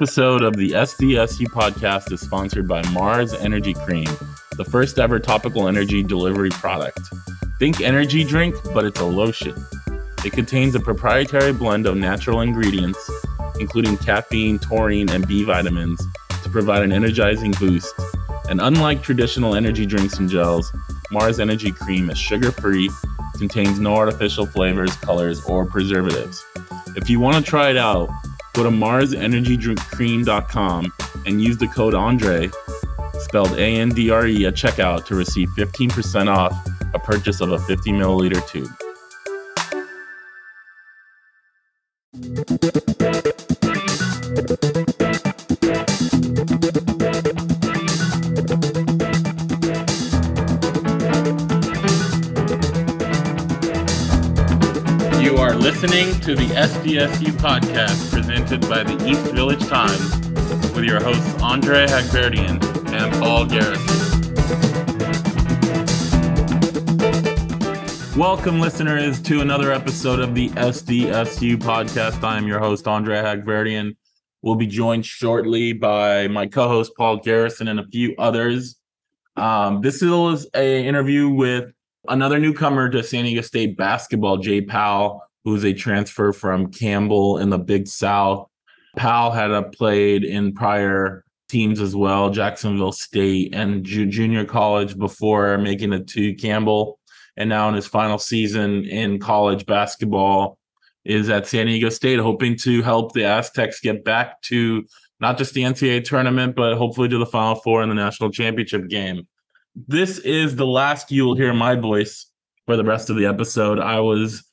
episode of the SDSU podcast is sponsored by Marz Energy Cream, the first ever topical energy delivery product. Think energy drink, but it's a lotion. It contains a proprietary blend of natural ingredients, including caffeine, taurine, and B vitamins, to provide an energizing boost. And unlike traditional energy drinks and gels, Marz Energy Cream is sugar free, contains no artificial flavors, colors, or preservatives. If you want to try it out, go to marsenergydrinkcream.com and use the code Andre, spelled A N D R E, at checkout to receive 15% off a purchase of a 50 milliliter tube. Listening to the SDSU podcast presented by the East Village Times with your hosts Andre Haghverdian and Paul Garrison. Welcome, listeners, to another episode of the SDSU podcast. I am your host, Andre Haghverdian. We'll be joined shortly by my co-host Paul Garrison and a few others. Um, this is a interview with another newcomer to San Diego State basketball, Jay Pal, who's a transfer from Campbell in the Big South. Pal had uh, played in prior teams as well, Jacksonville State and ju- junior college before making it to Campbell. And now in his final season in college basketball is at San Diego State, hoping to help the Aztecs get back to not just the NCAA tournament, but hopefully to the Final Four in the national championship game this is the last you'll hear my voice for the rest of the episode. I was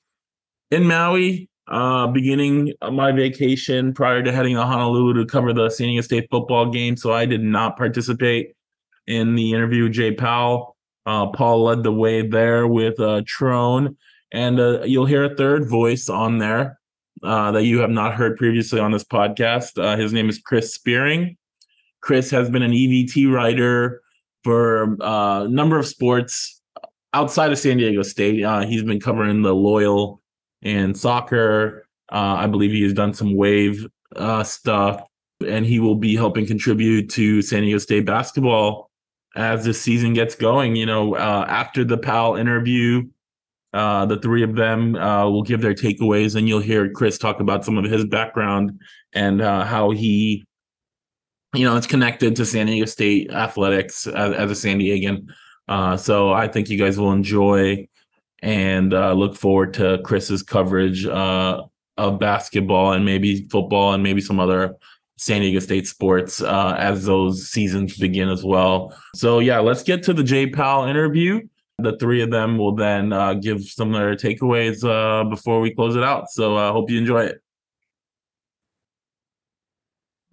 in Maui, uh, beginning my vacation prior to heading to Honolulu to cover the San Diego State football game. So I did not participate in the interview with Jay Pal. Uh, Paul led the way there with uh, Tron, and uh, you'll hear a third voice on there uh, that you have not heard previously on this podcast. Uh, his name is Chris Spearing. Chris has been an EVT writer for uh, a number of sports outside of San Diego State. He's been covering the Loyal and soccer. Uh, I believe he has done some wave uh, stuff, and he will be helping contribute to San Diego State basketball as this season gets going. You know, uh, after the Pal interview, uh, the three of them will give their takeaways, and you'll hear Chris talk about some of his background and how he you know, it's connected to San Diego State athletics as, as a San Diegan. Uh, so I think you guys will enjoy and uh, look forward to Chris's coverage uh, of basketball and maybe football and maybe some other San Diego State sports uh, as those seasons begin as well. So yeah, let's get to the Jay Pal interview. The three of them will then uh, give some of their takeaways uh, before we close it out. So I hope you enjoy it.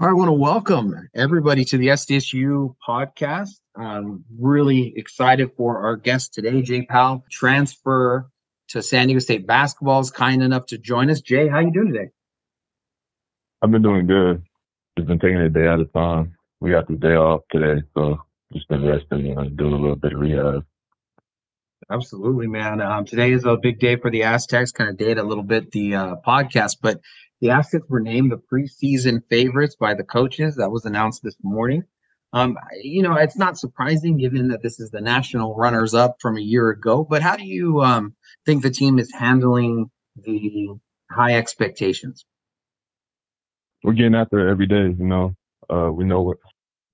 All right, I want to welcome everybody to the SDSU podcast. I'm really excited for our guest today, Jay Pal, transfer to San Diego State basketball is kind enough to join us. Jay, how are you doing today? I've been doing good. Just been taking a day at a time. We got the day off today, so just been resting and doing a little bit of rehab. Absolutely, man. Um, today is a big day for the Aztecs. Kind of date a little bit the uh, podcast, but the Aztecs were named the preseason favorites by the coaches. That was announced this morning. Um, you know, it's not surprising given that this is the national runners up from a year ago. But how do you um, think the team is handling the high expectations? We're getting after it every day. You know, uh, we know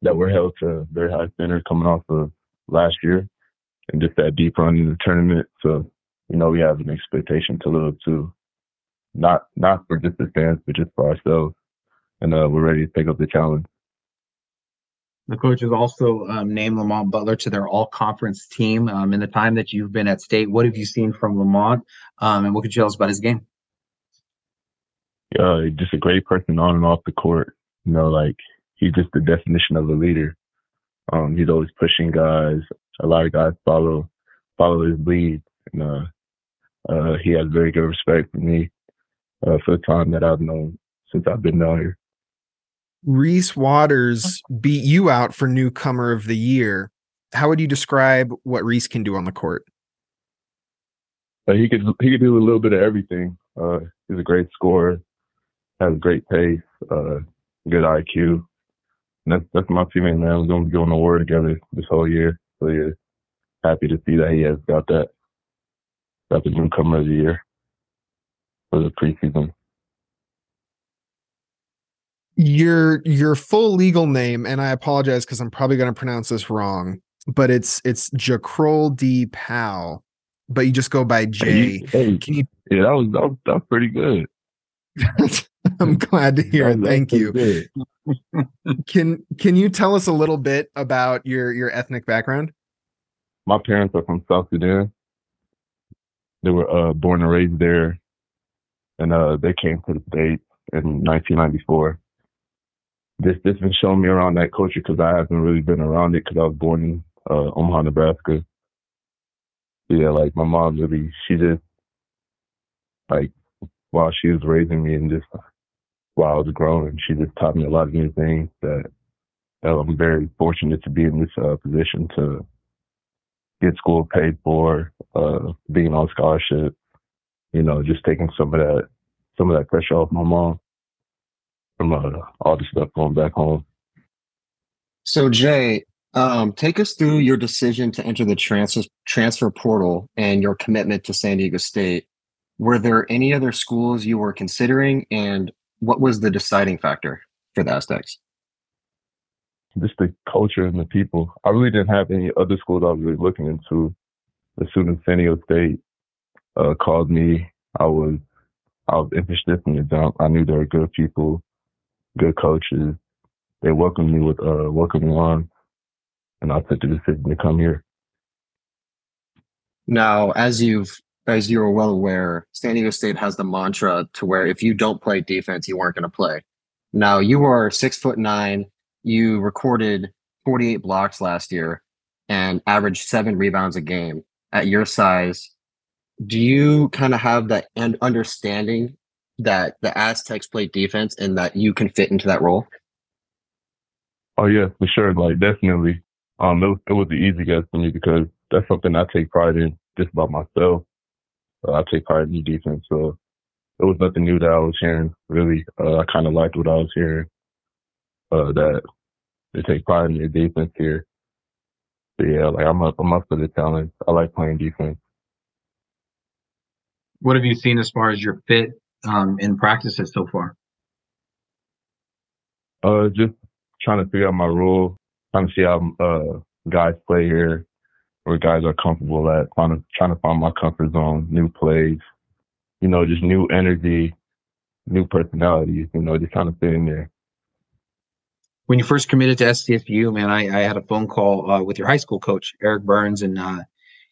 that we're held to very high standards coming off of last year and just that deep run in the tournament. So, you know, we have an expectation to live up to not not for just the fans, but just for ourselves. And uh, we're ready to take up the challenge. The coaches also um, named Lamont Butler to their all conference team. Um, in the time that you've been at state, what have you seen from Lamont? Um, and what could you tell us about his game? Yeah, just a great person on and off the court. You know, like he's just the definition of a leader. Um, he's always pushing guys. A lot of guys follow follow his lead, and uh, uh, he has very good respect for me uh, for the time that I've known since I've been down here. Reese Waters beat you out for newcomer of the year. How would you describe what Reese can do on the court? Uh, he could he could do a little bit of everything. Uh, he's a great scorer, has great pace, uh, good IQ. And that's that's my teammate, man. We're gonna be going to war together this whole year. So yeah, happy to see that he has got that. Got the newcomer of the year for the preseason. Your your full legal name, and I apologize because I'm probably going to pronounce this wrong, but it's it's Jakrol D. Pal, but you just go by Jay. Hey, Can you? yeah, that was that was, that was pretty good. I'm glad to hear it. was- that was Thank you. Can can you tell us a little bit about your your ethnic background? My parents are from South Sudan. They were uh, born and raised there, and uh, they came to the states in 1994. This this been showing me around that culture because I haven't really been around it because I was born in uh, Omaha, Nebraska. Yeah, like my mom really, she just like while she was raising me and just while I was growing, she just taught me a lot of new things that uh, I'm very fortunate to be in this uh, position to get school paid for, uh, being on scholarship, you know, just taking some of that, some of that pressure off my mom from uh, all the stuff going back home. So Jay, um, take us through your decision to enter the transfer transfer portal and your commitment to San Diego State. Were there any other schools you were considering, and what was the deciding factor for the Aztecs? Just the culture and the people. I really didn't have any other schools I was really looking into. As San Diego State uh, called me, I was I was interested from the jump. I knew there were good people, good coaches. They welcomed me with uh, welcoming arms, and I took the decision to come here. Now, as you've as you're well aware, San Diego State has the mantra to where if you don't play defense, you aren't going to play. Now, you are six foot nine. You recorded 48 blocks last year and averaged seven rebounds a game. At your size, do you kind of have that and understanding that the Aztecs play defense and that you can fit into that role? Oh yeah, for sure. Like definitely. Um, it was, it was the easy guess for me because that's something I take pride in just about myself. Uh, I take pride in the defense, so it was nothing new that I was hearing. Really, uh, I kind of liked what I was hearing. Uh, that they take pride in their defense here. But yeah, like I'm up, I'm up for the challenge. I like playing defense. What have you seen as far as your fit um, in practices so far? Uh, just trying to figure out my role, trying to see how uh guys play here, where guys are comfortable at, trying to trying to find my comfort zone, new plays, you know, just new energy, new personalities, you know, just trying to fit in there. When you first committed to SDSU, man, I, I had a phone call uh, with your high school coach, Eric Burns, and uh,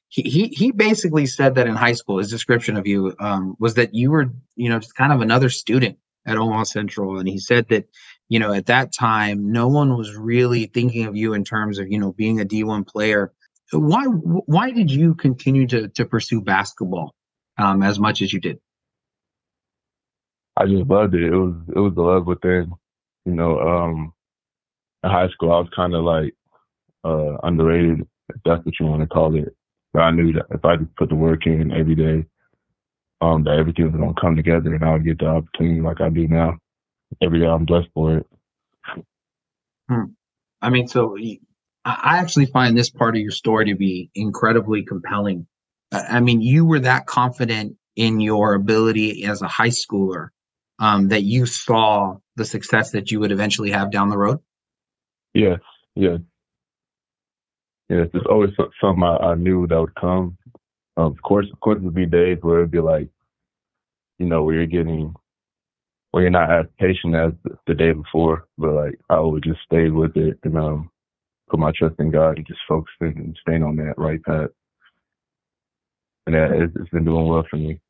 he, he he basically said that in high school, his description of you um, was that you were, you know, just kind of another student at Omaha Central, and he said that, you know, at that time, no one was really thinking of you in terms of, you know, being a D1 player. Why why did you continue to to pursue basketball um, as much as you did? I just loved it. It was it was the love within, you know, um in high school I was kinda like uh underrated, if that's what you want to call it. But I knew that if I just put the work in every day, um, that everything was gonna come together and I would get the opportunity like I do now. Every day I'm blessed for it. I mean, so I actually find this part of your story to be incredibly compelling. I I mean, you were that confident in your ability as a high schooler um, that you saw the success that you would eventually have down the road. Yes, yes. Yes, there's always something I, I knew that would come. Um, of course, of course, there'd be days where it'd be like, you know, where you're getting, where you're not as patient as the, the day before, but like I would just stay with it and um, put my trust in God and just focus in and staying on that right path. And that it's, it's been doing well for me.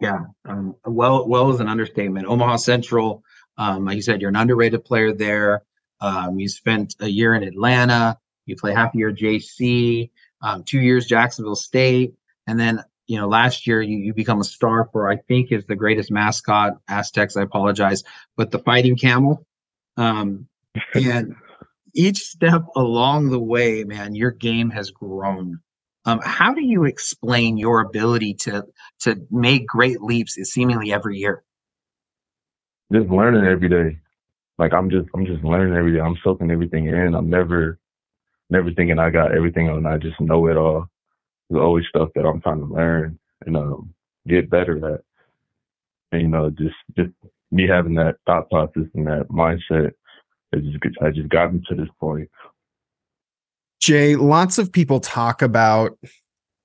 Yeah. Um, well, well is an understatement. Omaha Central, um, like you said, you're an underrated player there. Um, you spent a year in Atlanta. You play half a year JC, um, two years Jacksonville State, and then you know last year you you become a star for I think is the greatest mascot Aztecs. I apologize, but the Fighting Camel. Um, and each step along the way, man, your game has grown. Um, how do you explain your ability to to make great leaps seemingly every year? Just learning every day. like I'm just I'm just learning every day. I'm soaking everything in. I'm never never thinking I got everything and I just know it all. There's always stuff that I'm trying to learn and um, get better at. And you know, just just me having that thought process and that mindset, it just I just got me to this point. Jay, lots of people talk about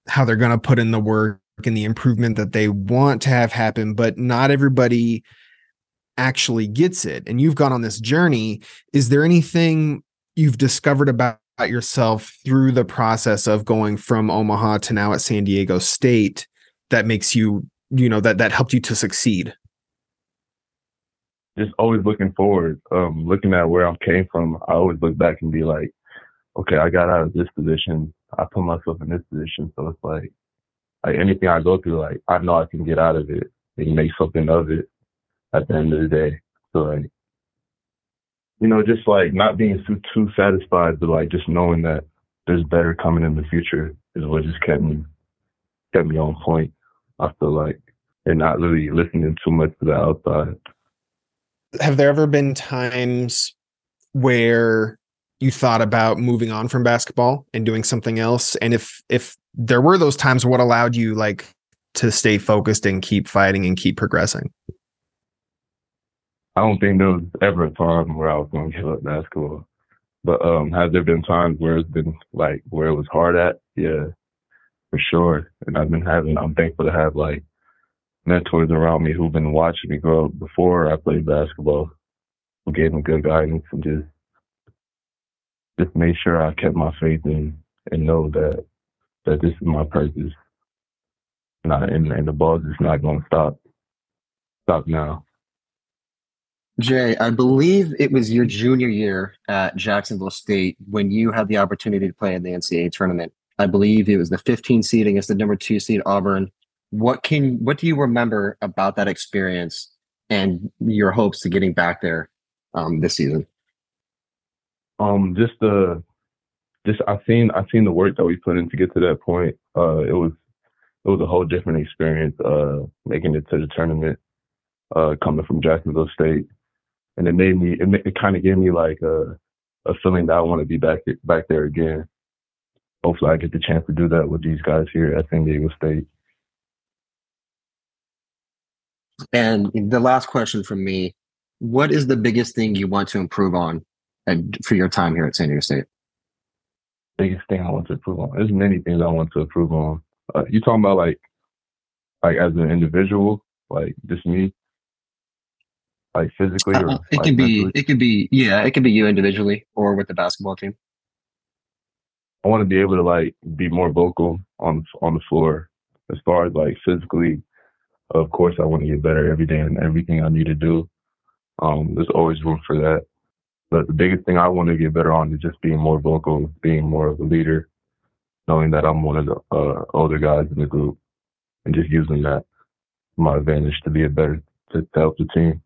how they're going to put in the work and the improvement that they want to have happen, but not everybody actually gets it. And you've gone on this journey. Is there anything you've discovered about yourself through the process of going from Omaha to now at San Diego State that makes you, you know, that that helped you to succeed? Just always looking forward, um, looking at where I came from. I always look back and be like, okay, I got out of this position. I put myself in this position. So it's like, like anything I go through, like I know I can get out of it and make something of it at the end of the day. So like, you know, just like not being too too satisfied, but like just knowing that there's better coming in the future is what just kept me kept me on point. I feel like, and not really listening too much to the outside. Have there ever been times where you thought about moving on from basketball and doing something else? And if if there were those times, what allowed you like to stay focused and keep fighting and keep progressing? I don't think there was ever a time where I was going to give up basketball. But um, has there been times where it's been like where it was hard at? Yeah, for sure. And I've been having. I'm thankful to have like mentors around me who've been watching me grow up before I played basketball, who gave me good guidance and just just made sure I kept my faith in and know that that this is my purpose. Not and, and the ball is not going to stop. Stop now. Jay, I believe it was your junior year at Jacksonville State when you had the opportunity to play in the NCAA tournament. I believe it was the 15 seed against the number two seed Auburn. What can what do you remember about that experience and your hopes to getting back there um, this season? Um, just the just I seen I seen the work that we put in to get to that point. Uh, it was it was a whole different experience. Uh, making it to the tournament. Uh, coming from Jacksonville State, and it made me it, it kind of gave me like a a feeling that I want to be back back there again. Hopefully, I get the chance to do that with these guys here at San Diego State. And the last question from me: What is the biggest thing you want to improve on and for your time here at San Diego State? Biggest thing I want to improve on. There's many things I want to improve on. Uh, you talking about like, like as an individual, like just me, like physically or Uh, it like can be mentally? it can be yeah it can be you individually or with the basketball team. I want to be able to like be more vocal on on the floor. As far as like physically, of course, I want to get better every day and everything I need to do. Um, there's always room for that. But the biggest thing I want to get better on is just being more vocal, being more of a leader, knowing that I'm one of the uh, older guys in the group, and just using that my advantage to be a better to help the team.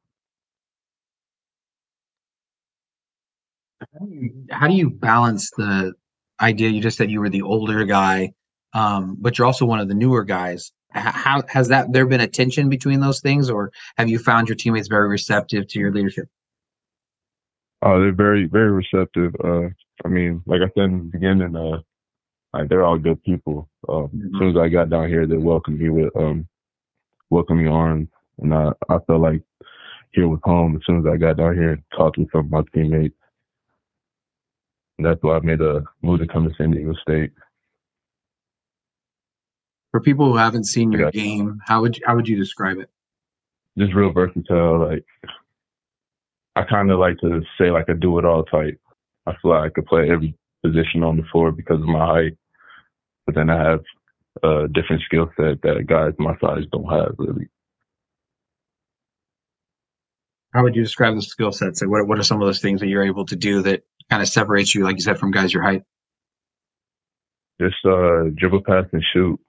How do you- how do you balance the idea you just said you were the older guy um but you're also one of the newer guys how has that there been a tension between those things or have you found your teammates very receptive to your leadership Uh, they're very, very receptive. Uh, I mean, like I said in the beginning, uh, like they're all good people. Um, Mhm. As soon as I got down here, they welcomed me with um, welcoming arms, and I, I felt like here was home. As soon as I got down here and talked with some of my teammates, and that's why I made a move to come to San Diego State. for people who haven't seen your game how would you, how would you describe it Just real versatile. Like I kind of like to say like a do it all type. I feel like I could play every position on the floor because of my height, but then I have a different skill set that guys my size don't have really. how would you describe the skill sets like what, what are some of those things that you're able to do that kind of separates you like you said from guys your height Just uh, dribble, pass, and shoot.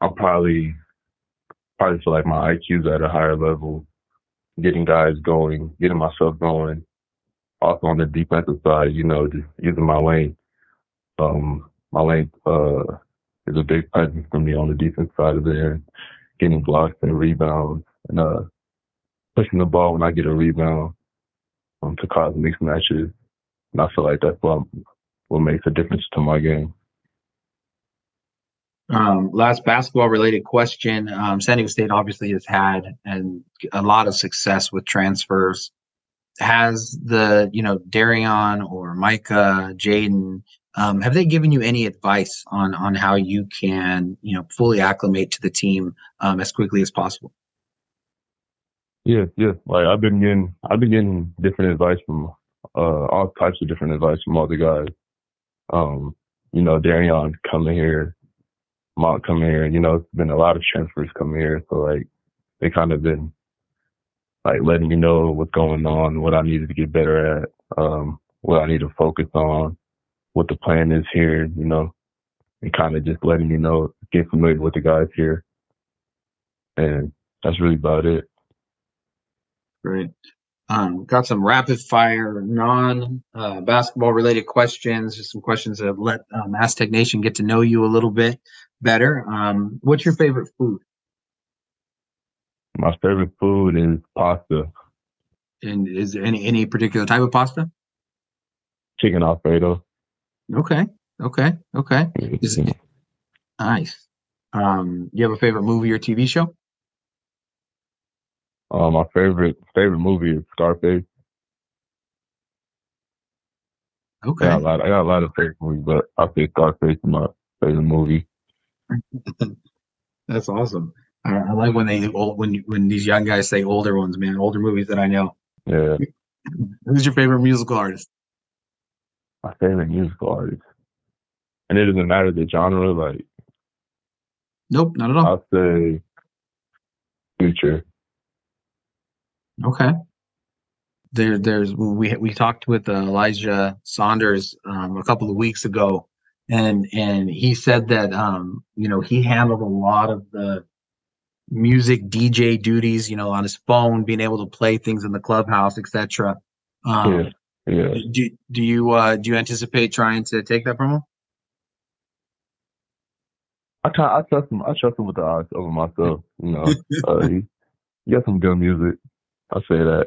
I'll probably probably feel like my IQ's at a higher level, getting guys going, getting myself going. Also on the defensive side, you know, just using my length. Um, my length uh, is a big presence for me on the defense side of there, getting blocks and rebounds, and uh, pushing the ball when I get a rebound. um, to cause mixed matches. And I feel like that's what what makes a difference to my game. Um, last basketball related question. Um, San Diego State obviously has had and a lot of success with transfers. Has the, you know, Darrion or Micah, Jaedon, um, have they given you any advice on on how you can, you know, fully acclimate to the team um, as quickly as possible? Yeah, yeah. Like I've been getting, I've been getting different advice from uh, all types of different advice from the guys. Um, you know, Darrion coming here, Mont coming here. You know, it's been a lot of transfers coming here, so like they kind of been like letting me know what's going on, what I needed to get better at, um, what I need to focus on, what the plan is here. You know, and kind of just letting me know, get familiar with the guys here, and that's really about it. Great. Um, got some rapid fire non uh, basketball related questions, just some questions that let um, Aztec Nation get to know you a little bit better. Um, what's your favorite food? My favorite food is pasta, And is there any any particular type of pasta? chicken alfredo. Okay, okay, okay. Is it- Nice. Um, you have a favorite movie or TV show? Uh, my favorite favorite movie is Scarface. Okay. I got a lot. I got a lot of favorite movies, but I say Scarface is my favorite movie. That's awesome. I, I like when they old when when these young guys say older ones, man. Older movies that I know. Yeah, Who's your favorite musical artist? my favorite musical artist. And it doesn't matter the genre. Like Nope, not at all. I'll say Future. Okay. There, there's we we talked with uh, Elijah Saunders um, a couple of weeks ago, and and he said that um, you know he handled a lot of the music DJ duties, you know, on his phone, being able to play things in the clubhouse, etc. Um, Yeah, yeah. Do do you uh, do you anticipate trying to take that from him? I kind I trust him. I trust him with the eyes over myself. You know, uh, he, he got some good music. I say that.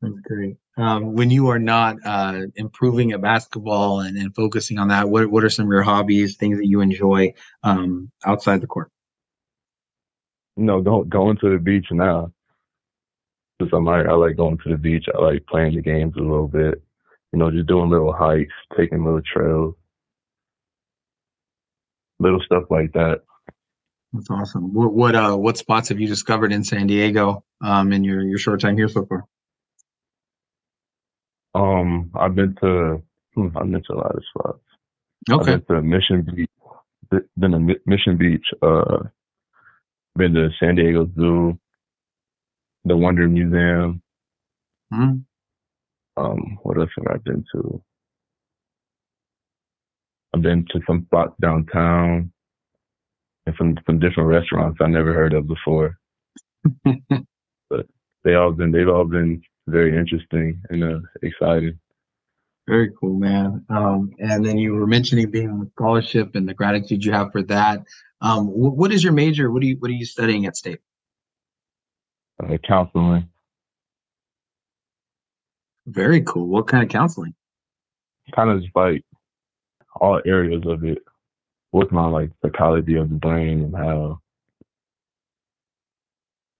That's great. Um, when you are not uh, improving at basketball and, and focusing on that, what what are some of your hobbies, things that you enjoy um, outside the court? You know, go, going to the beach now. Cause I'm like, I like going to the beach. I like playing the games a little bit. You know, just doing little hikes, taking little trails, little stuff like that. That's awesome. What what uh what spots have you discovered in San Diego um, in your your short time here so far? Um, I've been to, hmm, I've been to a lot of spots. Okay. I've been to Mission Beach, been to Mission Beach, uh, been to San Diego Zoo, the Wonder Museum. Mhm. Um, what else have I been to? I've been to some spots downtown and some some different restaurants I never heard of before. but they all been they've all been very interesting and uh, exciting. very cool, man. Um, and then you were mentioning being on a scholarship and the gratitude you have for that. Um, wh- what is your major? What are you what are you studying at State? Uh, counseling, Very cool. What kind of counseling? kind of just like all areas of it, working on like psychology of the brain and how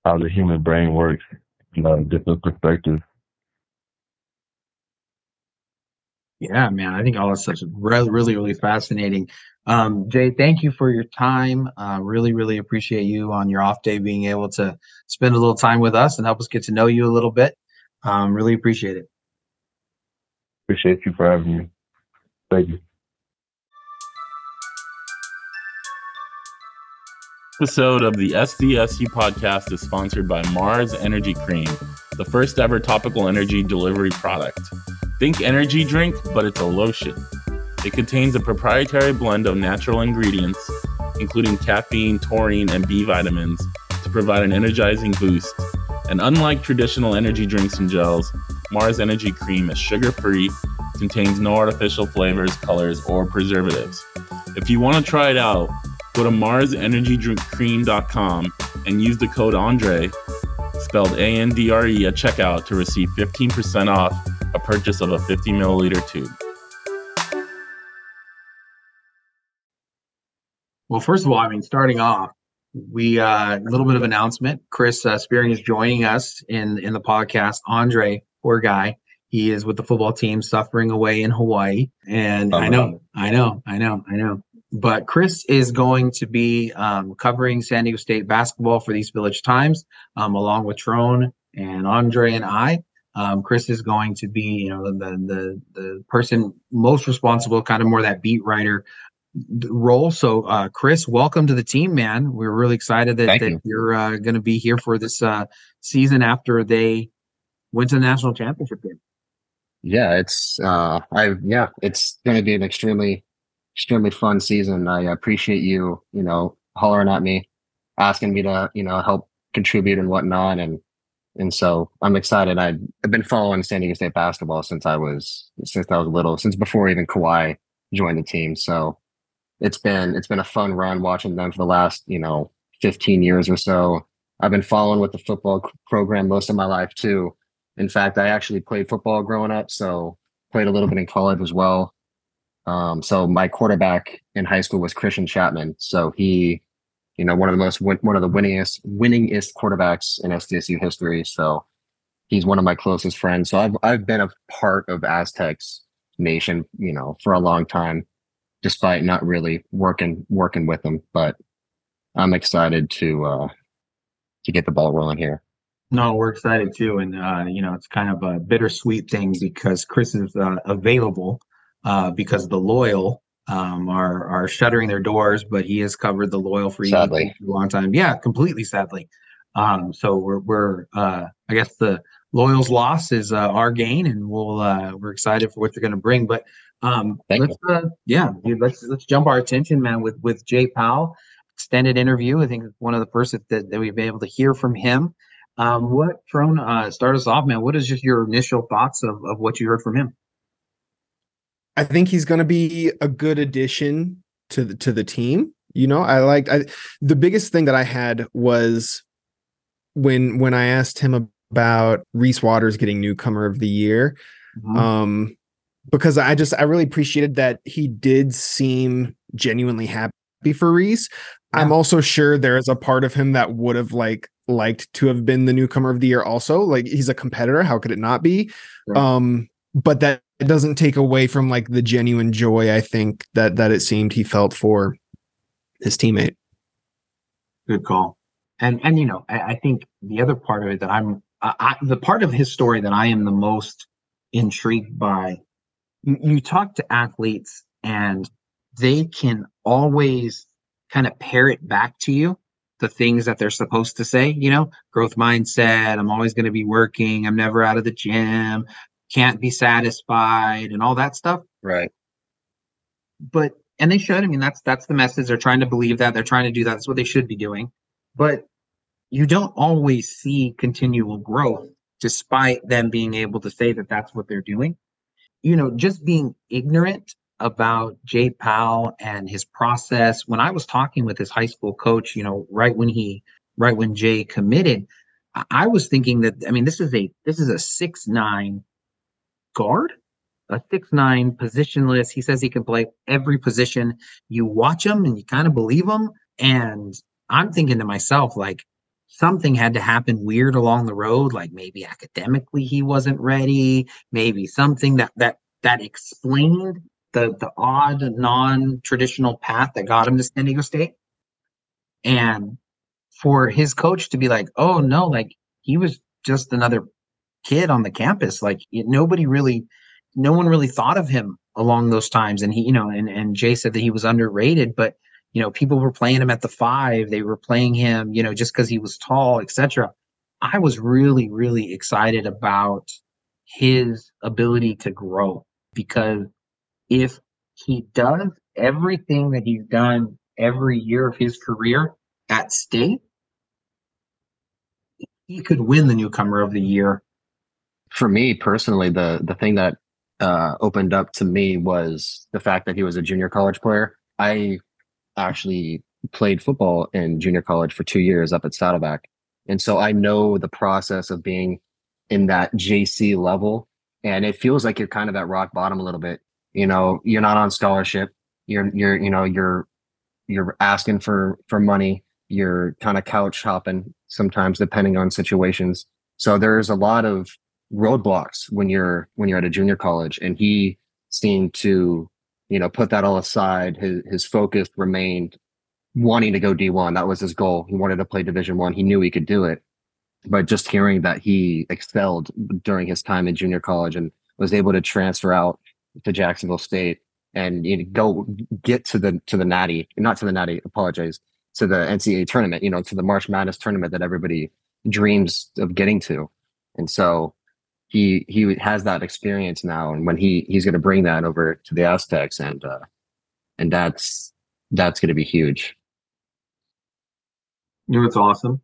how the human brain works, you know, different perspectives. Yeah, man, I think all that stuff's really, really, really fascinating. Um, Jay, thank you for your time. Uh, really, really appreciate you on your off day being able to spend a little time with us and help us get to know you a little bit. Um, really appreciate it. Appreciate you for having me. Thank you. Episode of the SDSU podcast is sponsored by Marz Energy Cream, the first ever topical energy delivery product. Think energy drink, but it's a lotion. It contains a proprietary blend of natural ingredients, including caffeine, taurine, and B vitamins, to provide an energizing boost. And unlike traditional energy drinks and gels, Marz Energy Cream is sugar free, contains no artificial flavors, colors, or preservatives. If you want to try it out, go to marsenergydrinkcream.com and use the code Andre spelled A N D R E, at checkout to receive 15% off a purchase of a 50 milliliter tube. Well, first of all, I mean, starting off, we uh, a little bit of announcement. Chris uh, Spearing is joining us in in the podcast. Andre, poor guy, he is with the football team, suffering away in Hawaii, and I know, I know, I know, I know. But Chris is going to be um, covering San Diego State basketball for these Village Times, um, along with Tron and Andre and I. Um, Chris is going to be, you know, the the the person most responsible, kind of more that beat writer role. So, uh, Chris, welcome to the team, man. We're really excited that, Thank that you. you. are uh, going to be here for this uh, season after they went to the national championship game. Yeah, it's uh I yeah, it's gonna be an extremely extremely fun season. I appreciate you, you know, hollering at me, asking me to, you know, help contribute and whatnot. And and so I'm excited. I've been following San Diego State basketball since I was since I was little, since before even Kawhi joined the team. So it's been it's been a fun run watching them for the last, you know, 15 years or so. I've been following with the football program most of my life too. In fact, I actually played football growing up, so played a little bit in college as well. Um, so my quarterback in high school was Christian Chapman. So he, you know, one of the most one of the winningest winningest quarterbacks in SDSU history. So he's one of my closest friends. So I've I've been a part of Aztecs Nation, you know, for a long time, despite not really working working with them. But I'm excited to uh, to get the ball rolling here. No, we're excited too, and uh, you know it's kind of a bittersweet thing because Chris is uh, available uh, because the loyal um, are are shuttering their doors, but he has covered the loyal for Sadly. for a long time. Yeah, completely sadly. Um, so we're we're uh, I guess the loyal's loss is uh, our gain, and we'll uh, we're excited for what they're going to bring. But um, Thank let's uh, yeah, dude, let's let's jump our attention, man, with with Jay Pal extended interview. I think it's one of the first that, that we've been able to hear from him. Um, what Tron, uh, start us off, man. What is just your initial thoughts of, of what you heard from him? I think he's going to be a good addition to the to the team. You know, I liked I the biggest thing that I had was when when I asked him about Reese Waters getting newcomer of the year. Um because I just I really appreciated that he did seem genuinely happy for Reese. I'm also sure there is a part of him that would have like liked to have been the newcomer of the year also. Like he's a competitor, how could it not be? Right. Um but that it doesn't take away from like the genuine joy I think that that it seemed he felt for his teammate. Good call. And and you know, I, I think the other part of it that I'm, I, the part of his story that I am the most intrigued by. You, you talk to athletes, and they can always kind of parrot back to you the things that they're supposed to say. You know, growth mindset. I'm always going to be working. I'm never out of the gym. Can't be satisfied, and all that stuff Right. but and they should. I mean, that's that's the message. They're trying to believe that. They're trying to do that. That's what they should be doing. But you don't always see continual growth, despite them being able to say that that's what they're doing. You know, just being ignorant about Jay Pal and his process. When I was talking with his high school coach, you know, right when he, right when Jay committed, I, was thinking that I mean, this is a this is a six nine guard a six nine positionless. He says he can play every position. You watch him and you kind of believe him. And I'm thinking to myself, like something had to happen weird along the road. Like maybe academically he wasn't ready. Maybe something that that that explained the the odd non-traditional path that got him to San Diego State. And for his coach to be like, oh no, like he was just another kid on the campus. Like it, nobody really no one really thought of him along those times. And he, you know, and, and Jay said that he was underrated, but you know, people were playing him at the five. They were playing him, you know, just because he was tall, etc. I was really, really excited about his ability to grow because if he does everything that he's done every year of his career at state, he could win the newcomer of the year. For me personally, the the thing that uh, opened up to me was the fact that he was a junior college player. I actually played football in junior college for two years up at Saddleback, And so I know the process of being in that JC level. And it feels like you're kind of at rock bottom a little bit. You know, you're not on scholarship. You're you're you know, you're you're asking for for money. You're kind of couch hopping sometimes depending on situations. So there's a lot of roadblocks when you're when you're at a junior college. And he seemed to you know put that all aside. His his focus remained wanting to go d1 that was his goal. He wanted to play division one. He knew he could do it. But just hearing that he excelled during his time in junior college and was able to transfer out to jacksonville state and you know, go get to the to the natty not to the natty apologize to the ncaa tournament you know to the march madness tournament that everybody dreams of getting to. And so he he has that experience now and when he he's going to bring that over to the aztecs and uh and that's that's going to be huge You know what's awesome?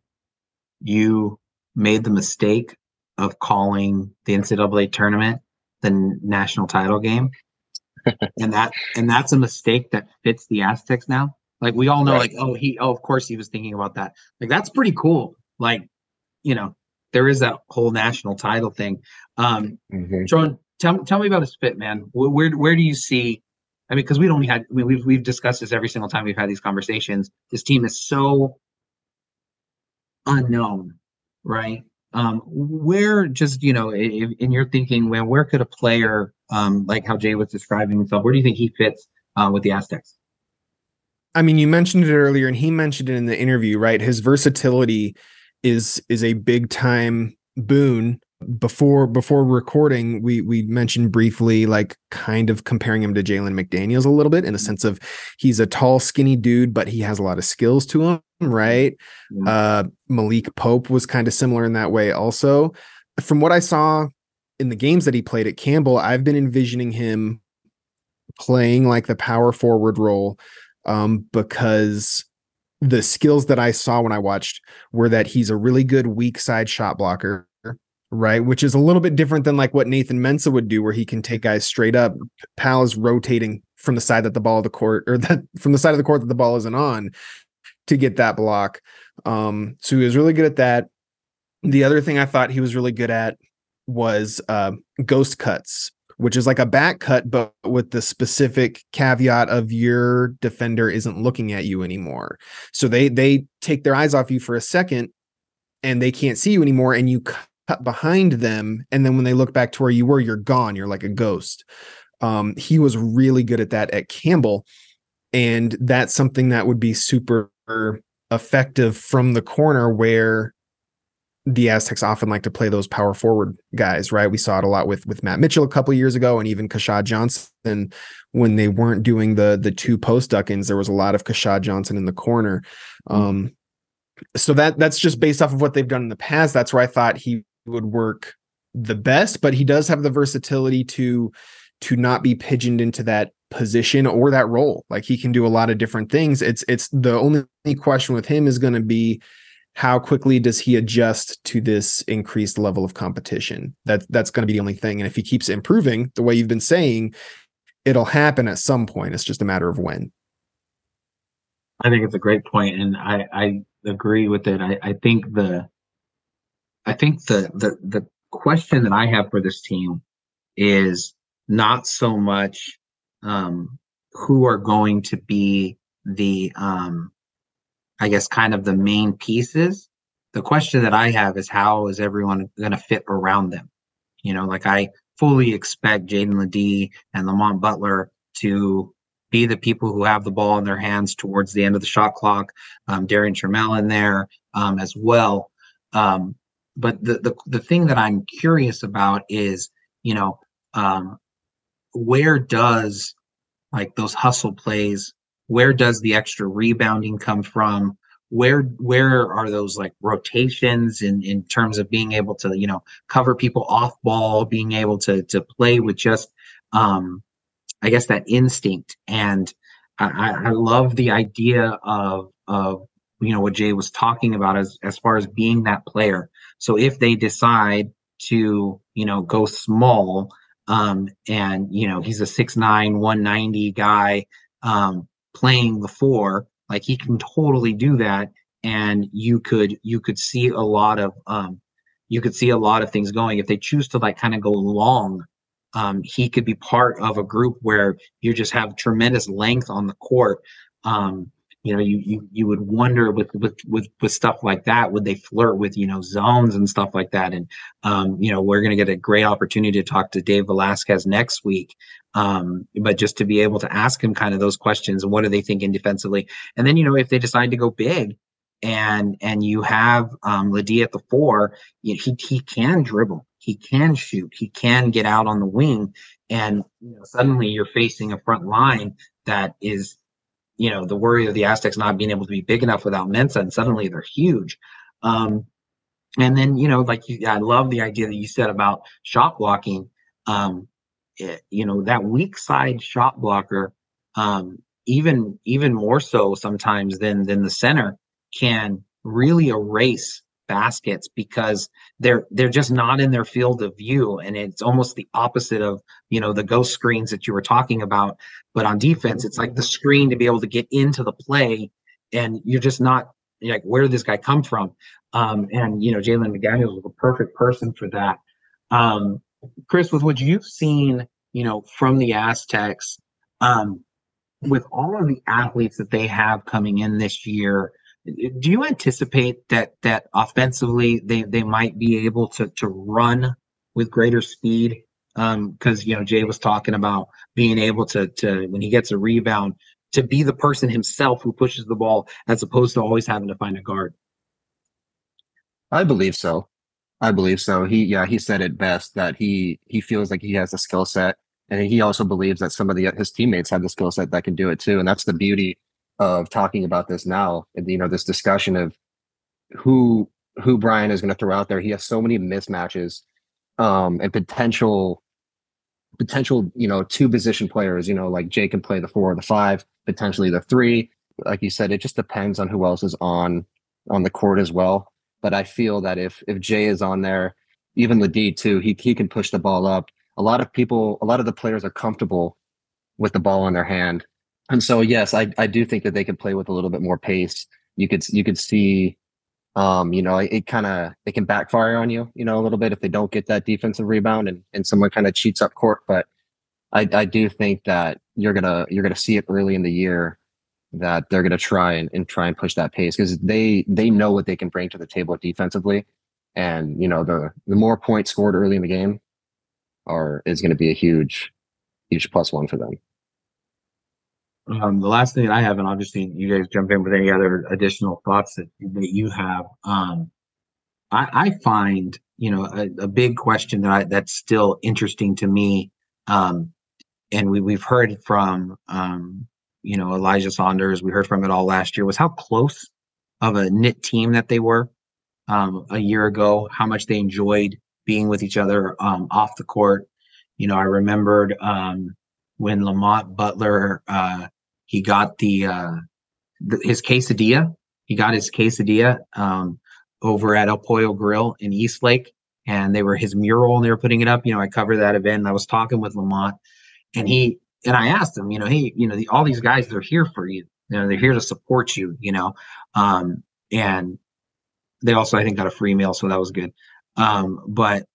You made the mistake of calling the NCAA tournament the national title game, and that and that's a mistake that fits the Aztecs now. Like we all know, Right. like oh he oh of course he was thinking about that. Like that's pretty cool. Like you know there is that whole national title thing. Um, Mhm. John, tell tell me about his fit, man. Where where, where do you see? I mean, because we don't had I mean, we've we've discussed this every single time we've had these conversations. This team is so unknown, right? Um, where just you know, in, in your thinking, when where could a player, um, like how Jay was describing himself, where do you think he fits uh, with the Aztecs? I mean, you mentioned it earlier, and he mentioned it in the interview, right? His versatility is is a big time boon. Before before recording, we we mentioned briefly, like kind of comparing him to Jalen McDaniels a little bit in the sense of he's a tall, skinny dude, but he has a lot of skills to him, right? Yeah. Uh, Malik Pope was kind of similar in that way, also. From what I saw in the games that he played at Campbell, I've been envisioning him playing like the power forward role um, because the skills that I saw when I watched were that he's a really good weak side shot blocker, right? Which is a little bit different than like what Nathan Mensah would do, where he can take guys straight up. Pal is rotating from the side that the ball of the court or that from the side of the court that the ball isn't on to get that block. Um, so he was really good at that. The other thing I thought he was really good at was uh, ghost cuts, which is like a back cut, but with the specific caveat of your defender isn't looking at you anymore. So they they take their eyes off you for a second, and they can't see you anymore, and you cut behind them, and then when they look back to where you were, you're gone. You're like a ghost. Um, he was really good at that at Campbell, and that's something that would be super effective from the corner where the Aztecs often like to play those power forward guys, right? We saw it a lot with with Matt Mitchell a couple of years ago, and even Keshad Johnson when they weren't doing the the two post duck-ins. There was a lot of Keshad Johnson in the corner. Um, so that that's just based off of what they've done in the past. That's where I thought he would work the best, but he does have the versatility to to not be pigeoned into that position or that role. Like he can do a lot of different things. It's it's the only question with him is going to be how quickly does he adjust to this increased level of competition? That that's going to be the only thing. And if he keeps improving the way you've been saying, it'll happen at some point. It's just a matter of when. I think it's a great point, and I, I agree with it. I, I think the I think the, the the question that I have for this team is not so much um, who are going to be the um, I guess kind of the main pieces. The question that I have is how is everyone going to fit around them? You know, like I fully expect Jaedon LeDee and Lamont Butler to be the people who have the ball in their hands towards the end of the shot clock. Um, Darrion Trammell in there um, as well. Um, but the, the the thing that I'm curious about is, you know, um, where does like those hustle plays? Where does the extra rebounding come from? Where where are those like rotations in in terms of being able to you know cover people off ball, being able to to play with just um, I guess that instinct. And I, I- love the idea of of you know what Jay was talking about as as far as being that player. So if they decide to you know go small, um, and you know he's a 6'9", 190 guy um, playing the four, like he can totally do that. and you could you could see a lot of um, you could see a lot of things going. If they choose to like kind of go long, um, he could be part of a group where you just have tremendous length on the court. Um, you know, you you you would wonder with with with with stuff like that, would they flirt with you know zones and stuff like that? And um, you know, we're going to get a great opportunity to talk to Dave Velasquez next week. Um, but just to be able to ask him kind of those questions and what are they thinking defensively, and then you know if they decide to go big, and and you have um, at the four, he he can dribble, he can shoot, he can get out on the wing, and you know, suddenly you're facing a front line that is you know, the worry of the Aztecs not being able to be big enough without Mensah, and suddenly they're huge. Um, and then, you know, like you, I love the idea that you said about shot blocking. Um, it, eh, you know, that weak side shot blocker, um, even even more so sometimes than than the center, can really erase baskets because they're they're just not in their field of view. And it's almost the opposite of you know the ghost screens that you were talking about. But on defense it's like the screen to be able to get into the play and you're just not like where did this guy come from? Um and you know jalen mcdaniels was a perfect person for that. Um chris with what you've seen you know from the aztecs um with all of the athletes that they have coming in this year do you anticipate that that offensively they they might be able to to run with greater speed? Because um, you know Jay was talking about being able to to when he gets a rebound to be the person himself who pushes the ball as opposed to always having to find a guard. I believe so. I believe so. He yeah he said it best that he he feels like he has a skill set and he also believes that some of the his teammates have the skill set that can do it too and that's the beauty of talking about this now you know this discussion of who who Brian is going to throw out there. He has so many mismatches um and potential potential you know two position players you know like Jay can play the four or the five potentially the three. Like you said it just depends on who else is on on the court as well. But I feel that if if Jay is on there even the d2 he he can push the ball up. A lot of people a lot of the players are comfortable with the ball in their hand and so yes, I I do think that they could play with a little bit more pace. You could you could see, um, you know, it, kind of it can backfire on you, you know, a little bit if they don't get that defensive rebound and and someone kind of cheats up court. But I I do think that you're gonna you're gonna see it early in the year that they're gonna try and, and try and push that pace because they they know what they can bring to the table defensively, and you know the the more points scored early in the game are is going to be a huge huge plus one for them. Um, the last thing that I have, and obviously you guys jump in with any other additional thoughts that, that you have. Um, I, I find, you know, a, a, big question that I, that's still interesting to me. Um, and we, we've heard from, um, you know, Elijah Saunders, we heard from it all last year was how close of a knit team that they were, um, a year ago, how much they enjoyed being with each other, um, off the court. You know, I remembered, um, when Lamont Butler, uh, he got the, uh, his quesadilla. He got his quesadilla um, over at El Pollo Grill in Eastlake, and they were his mural, and they were putting it up. You know, I covered that event, and I was talking with Lamont, and he and I asked him, you know, hey, you know, the, all these guys, they're here for you. You know, they're here to support you. You know, um, and they also, I think, got a free meal, so that was good. Um, but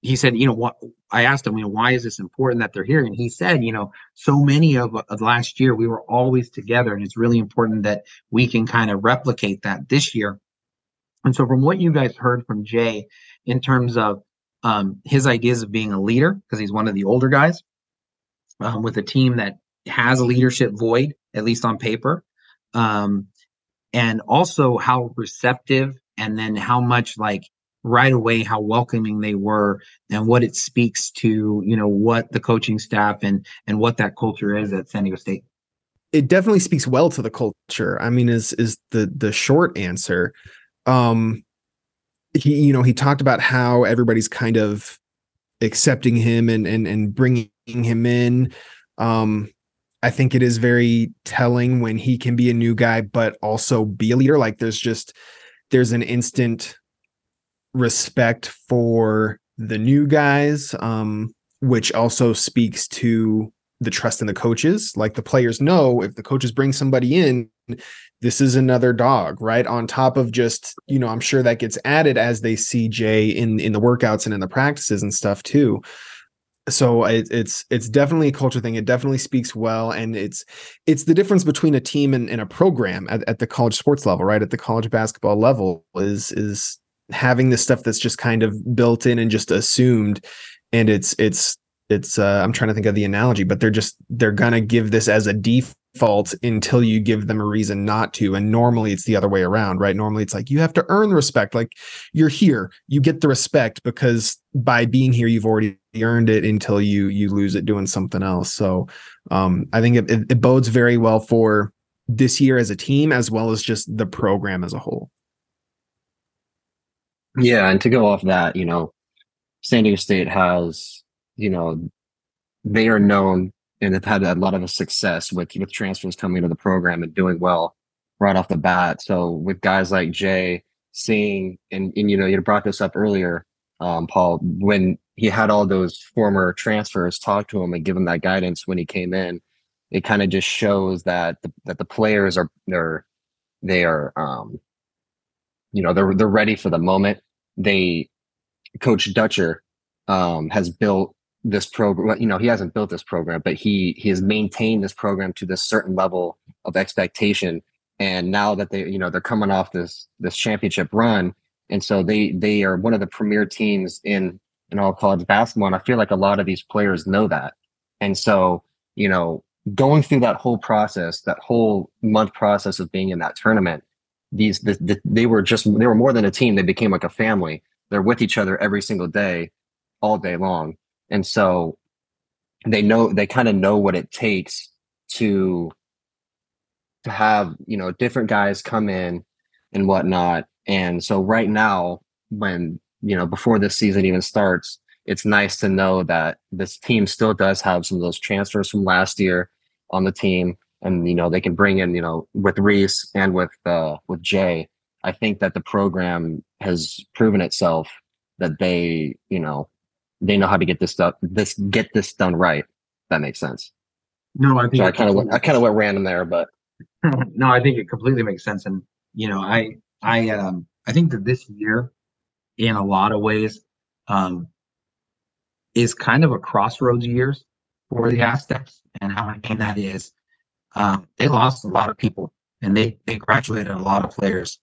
he said, you know, what I asked him, you know, why is this important that they're here? And he said, you know, so many of, of last year we were always together, and it's really important that we can kind of replicate that this year. And so, from what you guys heard from Jay in terms of um, his ideas of being a leader, because he's one of the older guys um, with a team that has a leadership void, at least on paper, um, and also how receptive and then how much like right away how welcoming they were and what it speaks to you know what the coaching staff and and what that culture is at San Diego State. It definitely speaks well to the culture. I mean, is is the the short answer. Um, he you know he talked about how everybody's kind of accepting him and and and bringing him in. Um, I think it is very telling when he can be a new guy, but also be a leader. Like there's just there's an instant respect for the new guys, um, which also speaks to the trust in the coaches. Like the players know if the coaches bring somebody in, this is another dog, right? On top of just, you know, I'm sure that gets added as they see Jay in in the workouts and in the practices and stuff too. So it, it's it's definitely a culture thing. It definitely speaks well, and it's it's the difference between a team and, and a program at, at the college sports level, right? At the college basketball level is is having this stuff that's just kind of built in and just assumed, and it's it's it's uh, I'm trying to think of the analogy, but they're just they're gonna give this as a default until you give them a reason not to. And normally it's the other way around, right? Normally it's like you have to earn respect. Like you're here, you get the respect because by being here, you've already earned it until you you lose it doing something else. So um, I think it, it, it bodes very well for this year as a team as well as just the program as a whole. Yeah, and to go off that, you know, San Diego State has you know, they are known and have had a lot of success with with transfers coming into the program and doing well right off the bat. So with guys like Jay seeing and, and you know you brought this up earlier, um, Paul, when he had all those former transfers talk to him and give him that guidance when he came in, it kind of just shows that the, that the players are they're they are um, you know they're they're ready for the moment. They Coach Dutcher um, has built this program you know he hasn't built this program but he he has maintained this program to this certain level of expectation. And now that they you know they're coming off this this championship run and so they they are one of the premier teams in in all college basketball and i feel like a lot of these players know that. And so you know going through that whole process that whole month process of being in that tournament these the, the, they were just they were more than a team. They became like a family. They're with each other every single day all day long. And so they know they kind of know what it takes to to have you know different guys come in and whatnot. And so right now when you know before this season even starts it's nice to know that this team still does have some of those transfers from last year on the team and you know they can bring in you know with Reese and with uh with Jay I think that the program has proven itself that they you know they know how to get this stuff this get this done right. That makes sense. No, I think so I kind of I kind of went random there, but no, I think it completely makes sense. And you know, I I um I think that this year, in a lot of ways, um, is kind of a crossroads years for the Aztecs. And how I mean that is, um, they lost a lot of people and they they graduated a lot of players.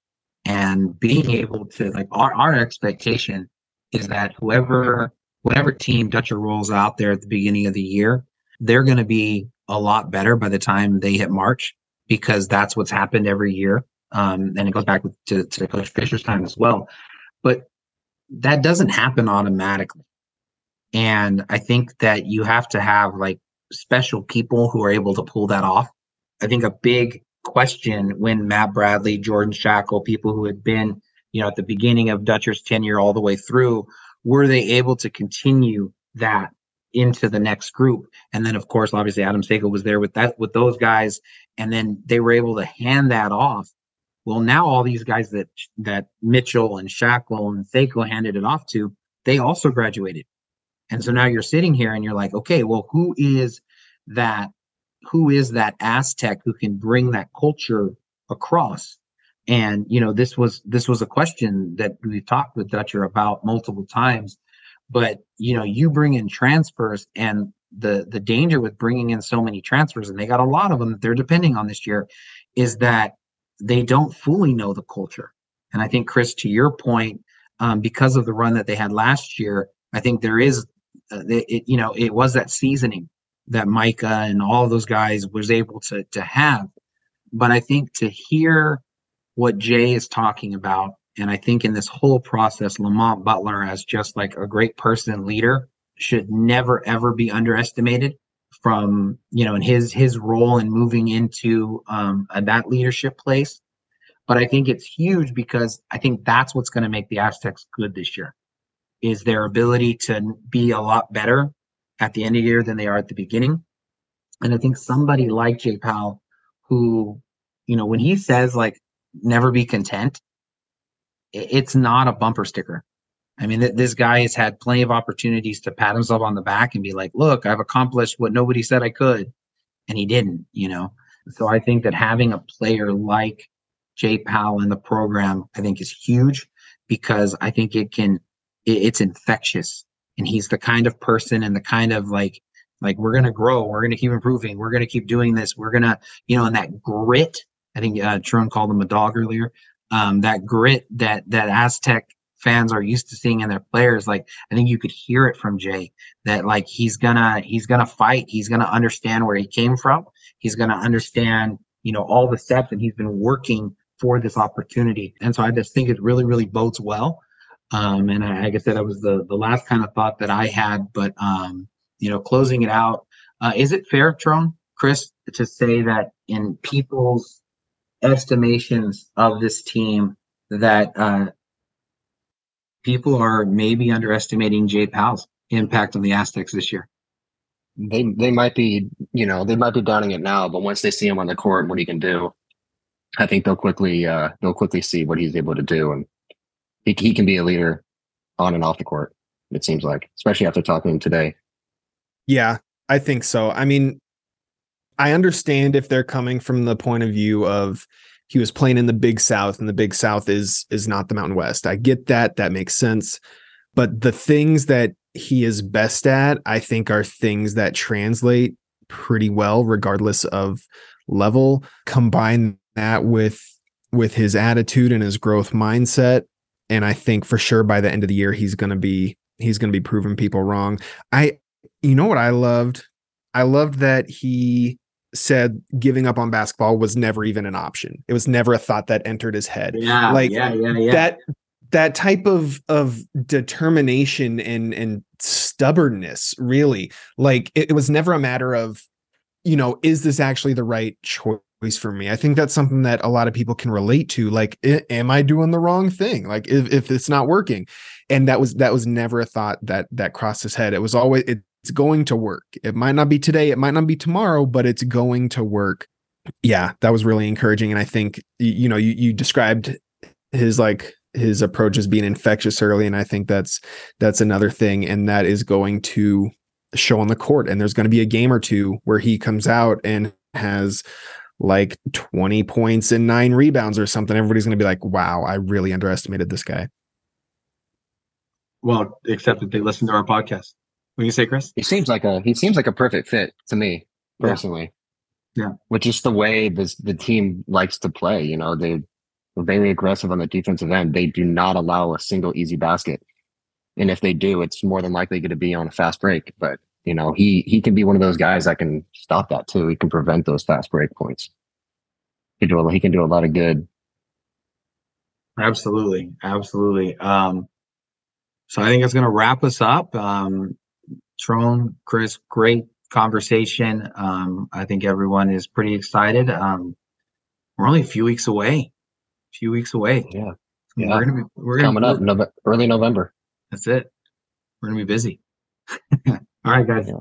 And being able to like our our expectation is that whoever whatever team Dutcher rolls out there at the beginning of the year, they're going to be a lot better by the time they hit March because that's what's happened every year. Um, and it goes back to, to Coach Fisher's time as well. But that doesn't happen automatically. And I think that you have to have like special people who are able to pull that off. I think a big question when Matt Bradley, Jordan Schakel, people who had been, you know, at the beginning of Dutcher's tenure all the way through were they able to continue that into the next group? And then, of course, obviously Adam Seiko was there with that with those guys, and then they were able to hand that off. Well, now all these guys that that Mitchell and Schakel and Seiko handed it off to, they also graduated. And so now you're sitting here and you're like, okay, well, who is that? Who is that Aztec who can bring that culture across? And you know, this was this was a question that we talked with Dutcher about multiple times. But you know, you bring in transfers, and the the danger with bringing in so many transfers, and they got a lot of them that they're depending on this year, is that they don't fully know the culture. And I think Chris, to your point, um, because of the run that they had last year, I think there is, uh, it, it, you know, it was that seasoning that Micah and all those guys was able to to have. But I think to hear what Jay is talking about. And I think in this whole process, Lamont Butler, as just like a great person leader, should never ever be underestimated from you know in his his role in moving into um, that leadership place. But I think it's huge because I think that's what's going to make the Aztecs good this year, is their ability to be a lot better at the end of the year than they are at the beginning. And I think somebody like Jay Pal, who, you know, when he says like never be content, it's not a bumper sticker. I mean, th- this guy has had plenty of opportunities to pat himself on the back and be like, look, I've accomplished what nobody said I could. And he didn't, you know. So I think that having a player like Jay Pal in the program, I think is huge because I think it can, it, it's infectious. And he's the kind of person and the kind of like, like we're going to grow, we're going to keep improving, we're going to keep doing this, we're going to, you know, and that grit. I think uh, Tron called him a dog earlier. Um, that grit that that Aztec fans are used to seeing in their players like i think you could hear it from jay that like he's gonna he's gonna fight he's gonna understand where he came from he's gonna understand you know all the steps and he's been working for this opportunity and so i just think it really really bodes well um and I, like i said that was the the last kind of thought that i had but um you know closing it out uh, is it fair tron chris to say that in people's estimations of this team that uh, people are maybe underestimating Jay Pal's impact on the Aztecs this year. They they might be, you know, they might be doubting it now, but once they see him on the court and what he can do, I think they'll quickly uh they'll quickly see what he's able to do and he he can be a leader on and off the court, it seems like, especially after talking today. Yeah, I think so. I mean, I understand if they're coming from the point of view of he was playing in the big south and the big south is is not the mountain west i get that that makes sense but the things that he is best at i think are things that translate pretty well regardless of level combine that with with his attitude and his growth mindset and i think for sure by the end of the year he's going to be he's going to be proving people wrong i you know what i loved i loved that he said giving up on basketball was never even an option. It was never a thought that entered his head. Yeah, like yeah, yeah, yeah. that that type of of determination and and stubbornness really like it, it was never a matter of you know is this actually the right choice for me i think that's something that a lot of people can relate to like am i doing the wrong thing like if, if it's not working and that was that was never a thought that that crossed his head it was always it's going to work. It might not be today, it might not be tomorrow, but it's going to work. Yeah, that was really encouraging. And I think you know, you you described his like his approach as being infectious early. And I think that's that's another thing. And that is going to show on the court. And there's going to be a game or two where he comes out and has like 20 points and nine rebounds or something. Everybody's going to be like, wow, I really underestimated this guy. Well, except if they listen to our podcast. What do you say, Chris? He seems like a he seems like a perfect fit to me Yeah. personally. Yeah. Which is the way this the team likes to play. You know, they are very aggressive on the defensive end. They do not allow a single easy basket. And if they do, it's more than likely going to be on a fast break. But you know, he he can be one of those guys that can stop that too. He can prevent those fast break points. He can do a, he can do a lot of good. Absolutely, absolutely. Um, so I think it's going to wrap us up. Um, Tron, Chris, great conversation. Um, I think everyone is pretty excited. Um, we're only a few weeks away. A few weeks away. Yeah. We're gonna be. We're gonna Coming up Nove- early November. That's it. We're gonna be busy. All right, guys. Yeah.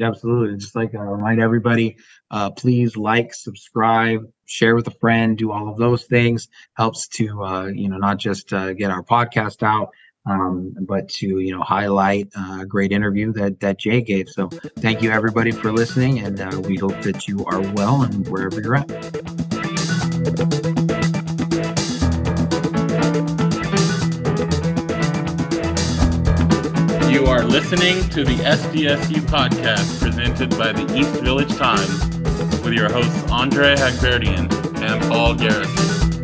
Absolutely. Just like uh, remind everybody, uh, please like, subscribe, share with a friend, do all of those things. Helps to uh, you know not just uh, get our podcast out, um, but to you know highlight uh, a great interview that that Jay gave. So thank you everybody for listening, and uh, we hope that you are well and wherever you're at. You are listening to the SDSU podcast presented by the East Village Times with your hosts Andre Haghverdian and Paul Garrison.